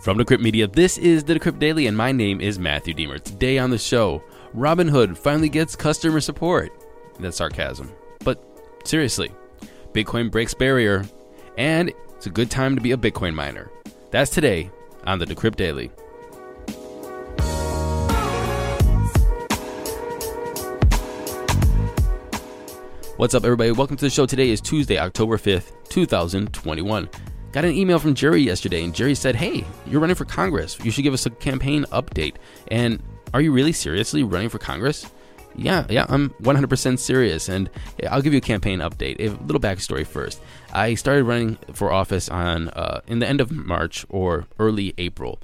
From Decrypt Media, this is the Decrypt Daily, and my name is Matthew Diemer. Today on the show, Robinhood finally gets customer support. That's sarcasm. But seriously, Bitcoin breaks barrier, and it's a good time to be a Bitcoin miner. That's today on the Decrypt Daily. What's up, everybody? Welcome to the show. Today is Tuesday, October 5th, 2021. Got an email from Jerry yesterday, and Jerry said, Hey, you're running for Congress. You should give us a campaign update. And are you really seriously running for Congress? Yeah, yeah, I'm 100% serious, and I'll give you a campaign update. A little backstory first. I started running for office on uh, in the end of March or early April,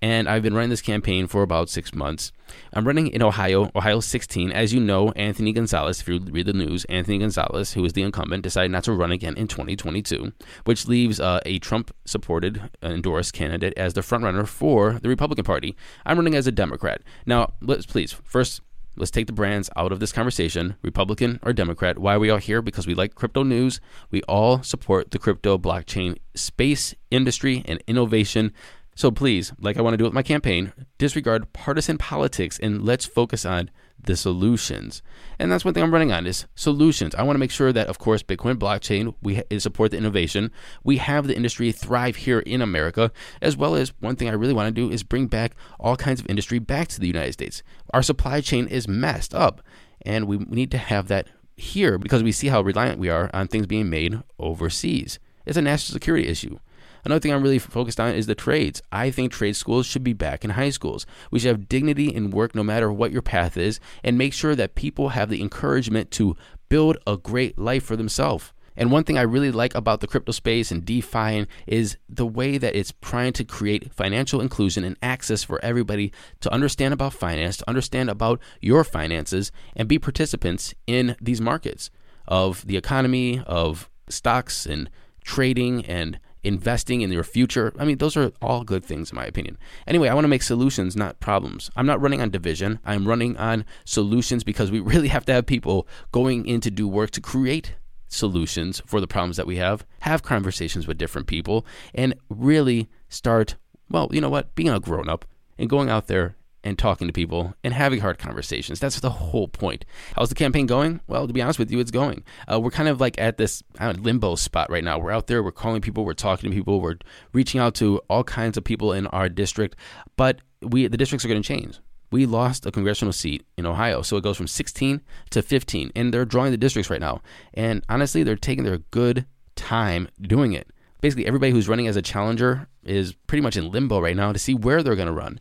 and I've been running this campaign for about six months. I'm running in Ohio, Ohio 16. As you know, Anthony Gonzalez, if you read the news, Anthony Gonzalez, who is the incumbent, decided not to run again in 2022, which leaves uh, a Trump supported, uh, endorsed candidate as the frontrunner for the Republican Party. I'm running as a Democrat. Now, let's please, first, Let's take the brands out of this conversation, Republican or Democrat. Why are we all here? Because we like crypto news. We all support the crypto blockchain space industry and innovation. So please, like I want to do with my campaign, disregard partisan politics and let's focus on the solutions. And that's one thing I'm running on is solutions. I want to make sure that, of course, Bitcoin blockchain, we support the innovation. We have the industry thrive here in America, as well as one thing I really want to do is bring back all kinds of industry back to the United States. Our supply chain is messed up, and we need to have that here because we see how reliant we are on things being made overseas. It's a national security issue. Another thing I'm really focused on is the trades. I think trade schools should be back in high schools. We should have dignity in work no matter what your path is and make sure that people have the encouragement to build a great life for themselves. And one thing I really like about the crypto space and DeFi is the way that it's trying to create financial inclusion and access for everybody to understand about finance, to understand about your finances, and be participants in these markets of the economy, of stocks and trading and investing in your future. I mean, those are all good things, in my opinion. Anyway, I want to make solutions, not problems. I'm not running on division. I'm running on solutions because we really have to have people going in to do work to create solutions for the problems that we have, have conversations with different people, and really start, well, you know what, being a grown up and going out there and talking to people and having hard conversations. That's the whole point. How's the campaign going? Well, to be honest with you, it's going. Uh, we're kind of like at this know, limbo spot right now. We're out there, we're calling people, we're talking to people, we're reaching out to all kinds of people in our district, but we the districts are going to change. We lost a congressional seat in Ohio, so it goes from 16 to 15, and they're drawing the districts right now. And honestly, they're taking their good time doing it. Basically, everybody who's running as a challenger is pretty much in limbo right now to see where they're going to run.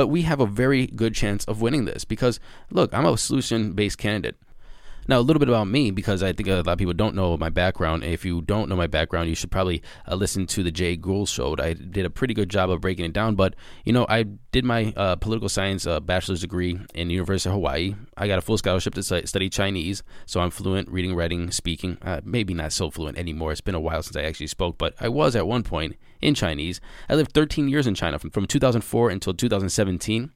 But we have a very good chance of winning this because, look, I'm a solution based candidate. Now, a little bit about me because I think a lot of people don't know my background. If you don't know my background, you should probably uh, listen to the Jay Gould show. I did a pretty good job of breaking it down. But you know, I did my uh, political science uh, bachelor's degree in the University of Hawaii. I got a full scholarship to study Chinese, so I'm fluent reading, writing, speaking. Uh, maybe not so fluent anymore. It's been a while since I actually spoke, but I was at one point in Chinese. I lived 13 years in China from, from 2004 until 2017.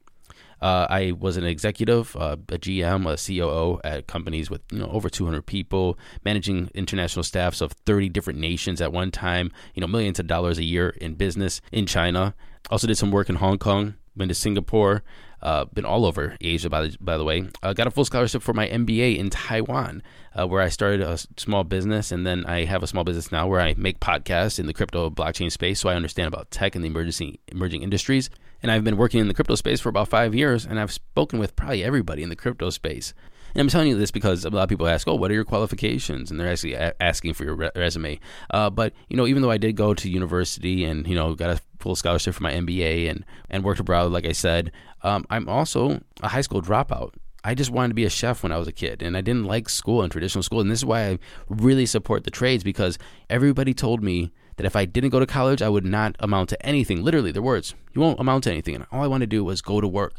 Uh, I was an executive, uh, a GM, a COO at companies with you know over 200 people, managing international staffs of 30 different nations at one time. You know, millions of dollars a year in business in China. Also did some work in Hong Kong. Been to Singapore. Uh, been all over Asia, by the, by the way. Uh, got a full scholarship for my MBA in Taiwan, uh, where I started a small business, and then I have a small business now where I make podcasts in the crypto blockchain space, so I understand about tech and the emerging emerging industries. And I've been working in the crypto space for about five years, and I've spoken with probably everybody in the crypto space. And I'm telling you this because a lot of people ask, "Oh, what are your qualifications?" And they're actually a- asking for your re- resume. Uh, but you know, even though I did go to university and you know got a full scholarship for my MBA and and worked abroad, like I said, um, I'm also a high school dropout. I just wanted to be a chef when I was a kid, and I didn't like school and traditional school. And this is why I really support the trades because everybody told me that if I didn't go to college, I would not amount to anything. Literally, their words. You won't amount to anything. And all I wanted to do was go to work.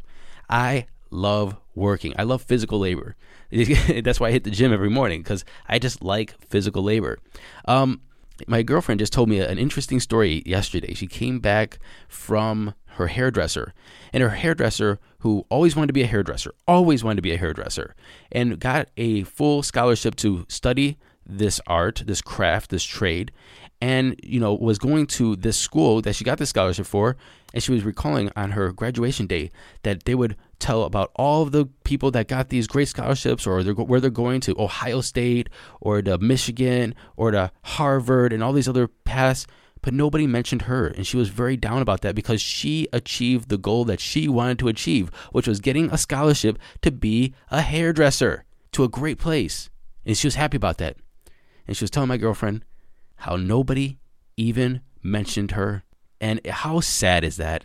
I love working. I love physical labor. That's why I hit the gym every morning because I just like physical labor. Um, my girlfriend just told me an interesting story yesterday. She came back from her hairdresser, and her hairdresser, who always wanted to be a hairdresser, always wanted to be a hairdresser, and got a full scholarship to study this art, this craft, this trade, and you know was going to this school that she got the scholarship for and she was recalling on her graduation day that they would tell about all of the people that got these great scholarships or they're, where they're going to ohio state or to michigan or to harvard and all these other paths but nobody mentioned her and she was very down about that because she achieved the goal that she wanted to achieve which was getting a scholarship to be a hairdresser to a great place and she was happy about that and she was telling my girlfriend how nobody even mentioned her. And how sad is that?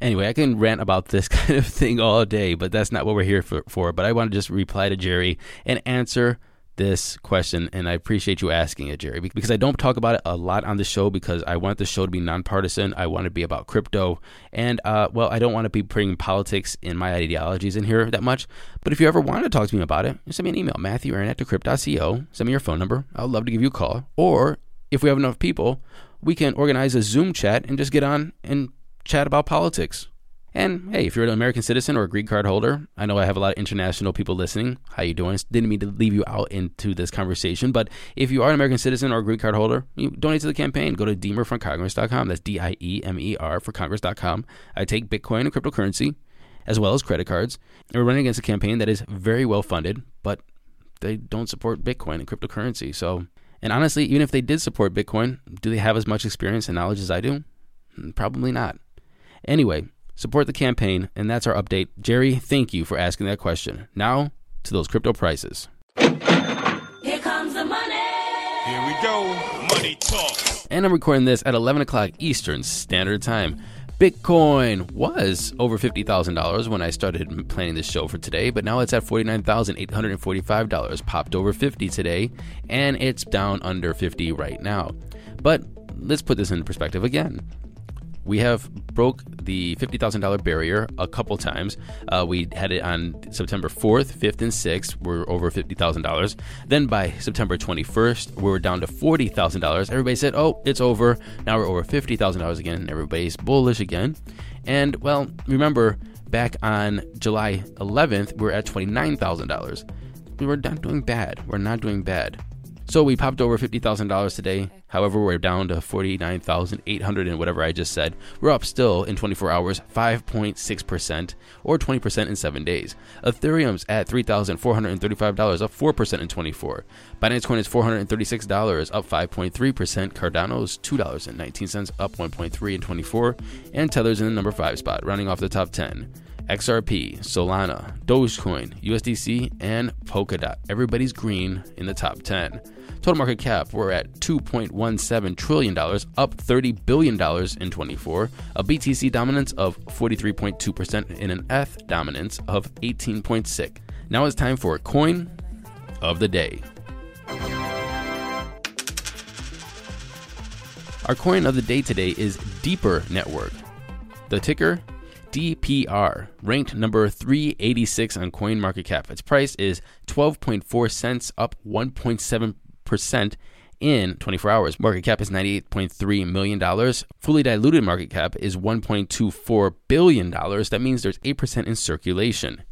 Anyway, I can rant about this kind of thing all day, but that's not what we're here for. for. But I want to just reply to Jerry and answer this question, and I appreciate you asking it, Jerry, because I don't talk about it a lot on the show because I want the show to be nonpartisan. I want to be about crypto, and uh, well, I don't want to be putting politics in my ideologies in here that much. But if you ever want to talk to me about it, send me an email, Matthew Aaron at decrypt.co. Send me your phone number. I'd love to give you a call. Or if we have enough people, we can organize a Zoom chat and just get on and chat about politics. And hey, if you're an American citizen or a green card holder, I know I have a lot of international people listening. How you doing? Didn't mean to leave you out into this conversation, but if you are an American citizen or a green card holder, you donate to the campaign. Go to diemerforcongress.com. That's D-I-E-M-E-R for congress.com. I take Bitcoin and cryptocurrency as well as credit cards. And we're running against a campaign that is very well funded, but they don't support Bitcoin and cryptocurrency. So and honestly, even if they did support Bitcoin, do they have as much experience and knowledge as I do? Hmm, probably not. Anyway, support the campaign, and that's our update. Jerry, thank you for asking that question. Now to those crypto prices. Here comes the money. Here we go. Money talk. And I'm recording this at 11 o'clock Eastern Standard Time. Bitcoin was over $50,000 when I started planning this show for today, but now it's at $49,845. Popped over 50 today, and it's down under 50 right now. But let's put this in perspective again we have broke the $50,000 barrier a couple times. Uh, we had it on September 4th, 5th, and 6th. We're over $50,000. Then by September 21st, we were down to $40,000. Everybody said, oh, it's over. Now we're over $50,000 again. And everybody's bullish again. And well, remember, back on July 11th, we we're at $29,000. We were not doing bad. We're not doing bad. So we popped over $50,000 today. However, we're down to 49,800 and whatever I just said. We're up still in 24 hours, 5.6% or 20% in 7 days. Ethereum's at $3,435, up 4% in 24. Binance Coin is $436, up 5.3%. Cardano's $2.19, up 1.3 in 24. And Tether's in the number 5 spot, running off the top 10. XRP, Solana, Dogecoin, USDC, and Polkadot. Everybody's green in the top 10. Total market cap, we're at $2.17 trillion, up $30 billion in 24, a BTC dominance of 43.2%, and an ETH dominance of 18.6. Now it's time for coin of the day. Our coin of the day today is Deeper Network. The ticker DPR, ranked number 386 on CoinMarketCap. Its price is 12.4 cents, up 1.7% in 24 hours. Market cap is $98.3 million. Fully diluted market cap is $1.24 billion. That means there's 8% in circulation.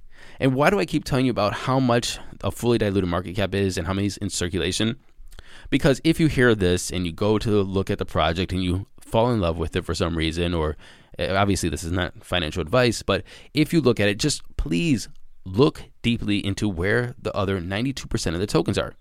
And why do I keep telling you about how much a fully diluted market cap is and how many is in circulation? Because if you hear this and you go to look at the project and you fall in love with it for some reason, or eh, obviously this is not financial advice, but if you look at it, just please look deeply into where the other 92% of the tokens are.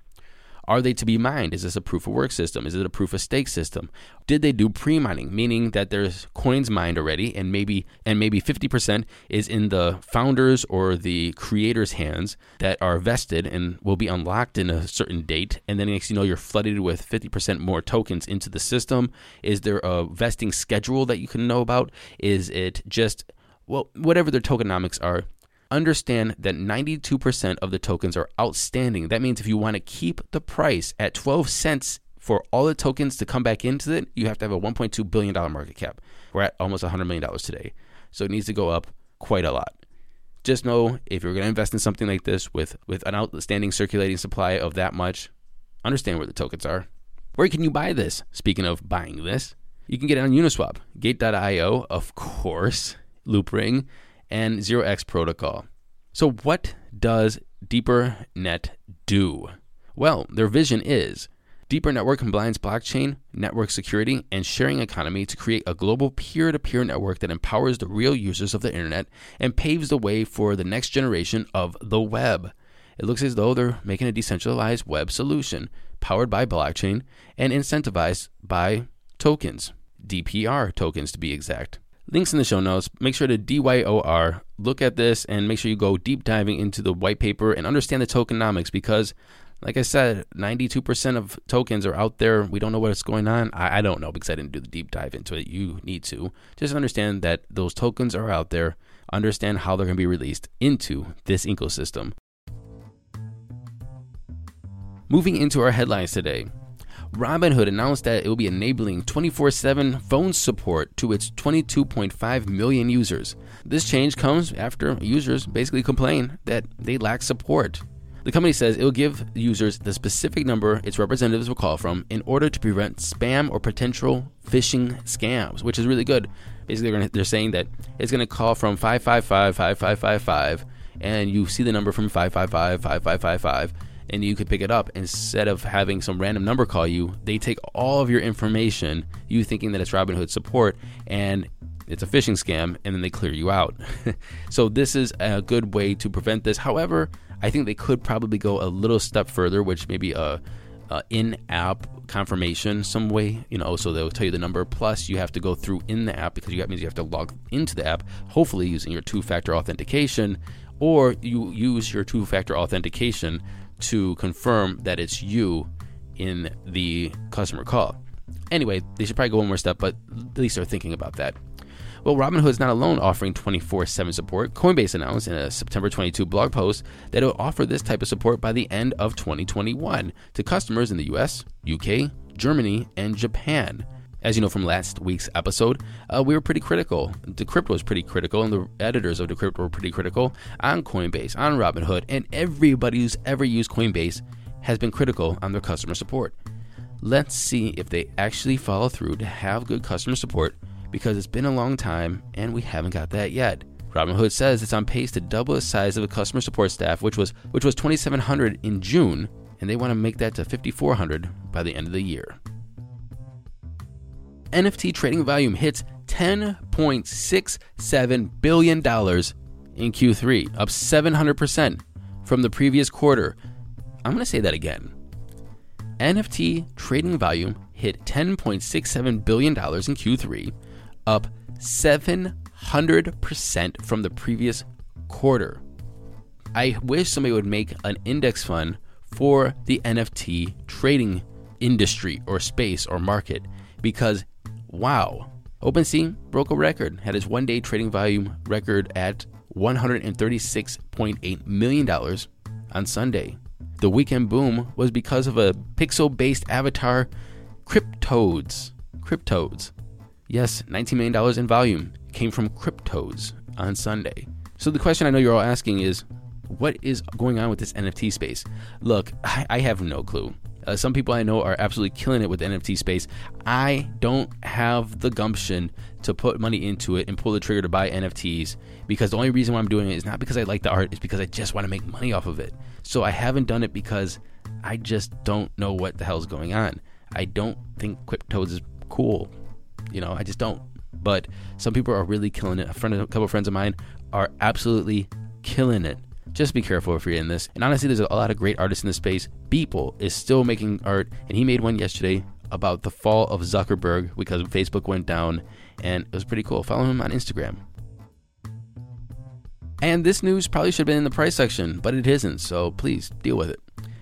Are they to be mined? Is this a proof of work system? Is it a proof of stake system? Did they do pre-mining, meaning that there's coins mined already and maybe and maybe 50% is in the founders or the creators' hands that are vested and will be unlocked in a certain date and then next you know you're flooded with 50% more tokens into the system? Is there a vesting schedule that you can know about? Is it just well, whatever their tokenomics are, understand that 92% of the tokens are outstanding. That means if you want to keep the price at 12 cents For all the tokens to come back into it, you have to have a $1.2 billion market cap. We're at almost $100 million today. So it needs to go up quite a lot. Just know if you're going to invest in something like this with, with an outstanding circulating supply of that much, understand where the tokens are. Where can you buy this? Speaking of buying this, you can get it on Uniswap, Gate.io, of course, Loopring, and 0x Protocol. So, what does DeeperNet do? Well, their vision is Deeper Network combines blockchain, network security, and sharing economy to create a global peer to peer network that empowers the real users of the internet and paves the way for the next generation of the web. It looks as though they're making a decentralized web solution powered by blockchain and incentivized by tokens, DPR tokens to be exact. Links in the show notes. Make sure to DYOR, look at this, and make sure you go deep diving into the white paper and understand the tokenomics because like I said, 92% of tokens are out there. We don't know what's going on. I, I, don't know because I didn't do the deep dive into it. You need to. Just understand that those tokens are out there. Understand how they're going to be released into this ecosystem. Moving into our headlines today. Robinhood announced that it will be enabling 24 7 phone support to its 22.5 million users. This change comes after users basically complain that they lack support the company says it will give users the specific number its representatives will call from in order to prevent spam or potential phishing scams, which is really good. Basically, they're, gonna, they're saying that it's going to call from 555 5555 and you see the number from 555 5555 and you could pick it up. Instead of having some random number call you they take all of your information you thinking that it's robinhood support and it's a phishing scam and then they clear you out. So this is a good way to prevent this. However I think they could probably go a little step further, which maybe a, a in-app confirmation some way, you know, so they'll tell you the number. Plus, you have to go through in the app because that means you have to log into the app, hopefully using your two-factor authentication, or you use your two-factor authentication to confirm that it's you in the customer call. Anyway, they should probably go one more step, but at least they're thinking about that. Well, Robinhood is not alone offering 24 7 support. Coinbase announced in a September 22 blog post that it will offer this type of support by the end of 2021 to customers in the US, UK, Germany, and Japan. As you know from last week's episode, uh, we were pretty critical. Decrypt was pretty critical, and the editors of Decrypt were pretty critical on Coinbase, on Robinhood, and everybody who's ever used Coinbase has been critical on their customer support. Let's see if they actually follow through to have good customer support because it's been a long time and we haven't got that yet. Robinhood says it's on pace to double the size of the customer support staff, which was which was 2,700 in June, and they want to make that to 5,400 by the end of the year. NFT trading volume hits 10.67 billion dollars in Q3, up 700% from the previous quarter. I'm going to say that again. NFT trading volume hit $10.67 billion in Q3, up 700% from the previous quarter. I wish somebody would make an index fund for the NFT trading industry or space or market because wow, OpenSea broke a record, had its one day trading volume record at $136.8 million on Sunday. The weekend boom was because of a pixel based avatar, CrypToadz. CrypToadz. Yes, $19 million in volume came from CrypToadz on Sunday. So the question I know you're all asking is what is going on with this NFT space? Look, I, I have no clue. Uh, some people I know are absolutely killing it with the NFT space. I don't have the gumption to put money into it and pull the trigger to buy NFTs because the only reason why I'm doing it is not because I like the art, it's because I just want to make money off of it. So I haven't done it because I just don't know what the hell's going on. I don't think cryptos is cool. You know, I just don't. But some people are really killing it. A friend, a couple friends of mine are absolutely killing it. Just be careful if you're in this. And honestly, there's a lot of great artists in this space. Beeple is still making art, and he made one yesterday about the fall of Zuckerberg because Facebook went down, and it was pretty cool. Follow him on Instagram. And this news probably should have been in the price section, but it isn't, so please deal with it.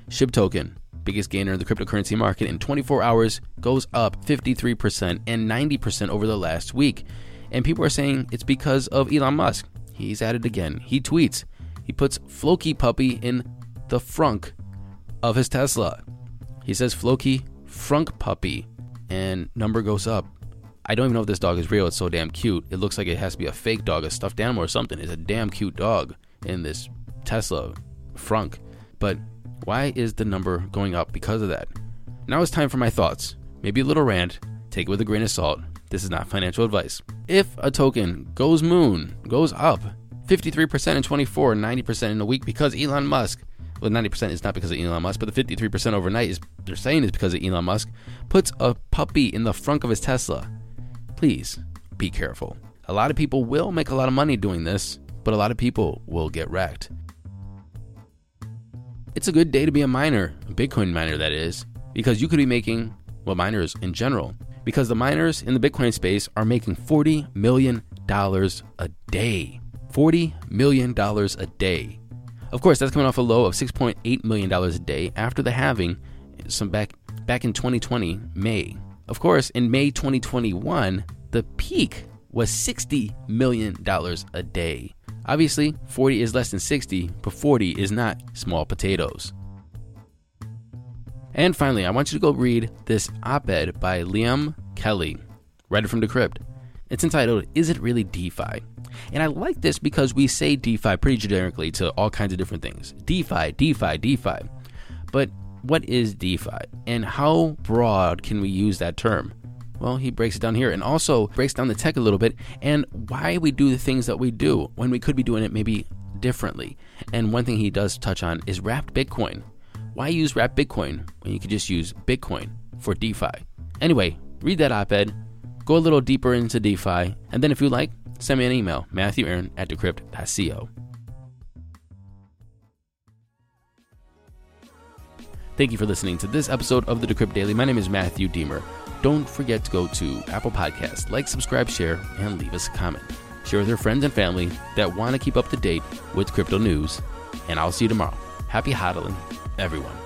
SHIB token biggest gainer in the cryptocurrency market in 24 hours, goes up 53% and 90% over the last week. And people are saying it's because of Elon Musk. He's at it again. He tweets, he puts Floki Puppy in the frunk of his Tesla. He says Floki Frunk puppy, and number goes up. I don't even know if this dog is real. It's so damn cute. It looks like it has to be a fake dog, a stuffed animal or something. It's a damn cute dog in this Tesla Frunk. But why is the number going up because of that? Now it's time for my thoughts. Maybe a little rant. Take it with a grain of salt. This is not financial advice. If a token goes moon, goes up 53% in 24, 90% in a week because Elon Musk, well, 90% is not because of Elon Musk, but the 53% overnight is, they're saying is because of Elon Musk, puts a puppy in the front of his Tesla. Please be careful. A lot of people will make a lot of money doing this, but a lot of people will get wrecked. It's a good day to be a miner, a Bitcoin miner that is, because you could be making, well, miners in general, because the miners in the Bitcoin space are making $40 million a day. $40 million a day. Of course, that's coming off a low of $6.8 million a day after the halving some back back in 2020 May. Of course, in May 2021, the peak was $60 million a day. Obviously, 40 is less than 60, but 40 is not small potatoes. And finally, I want you to go read this op ed by Liam Kelly, writer from Decrypt. It's entitled, Is It Really DeFi? And I like this because we say DeFi pretty generically to all kinds of different things DeFi, DeFi, DeFi. But what is DeFi? And how broad can we use that term? Well, he breaks it down here and also breaks down the tech a little bit and why we do the things that we do when we could be doing it maybe differently. And one thing he does touch on is wrapped Bitcoin. Why use wrapped Bitcoin when you could just use Bitcoin for DeFi? Anyway, read that op ed, go a little deeper into DeFi, and then if you like, send me an email, matthewaaron at decrypt.co. Thank you for listening to this episode of the Decrypt Daily. My name is Matthew Diemer. Don't forget to go to Apple Podcasts, like, subscribe, share, and leave us a comment. Share with your friends and family that want to keep up to date with crypto news. And I'll see you tomorrow. Happy hodling, everyone.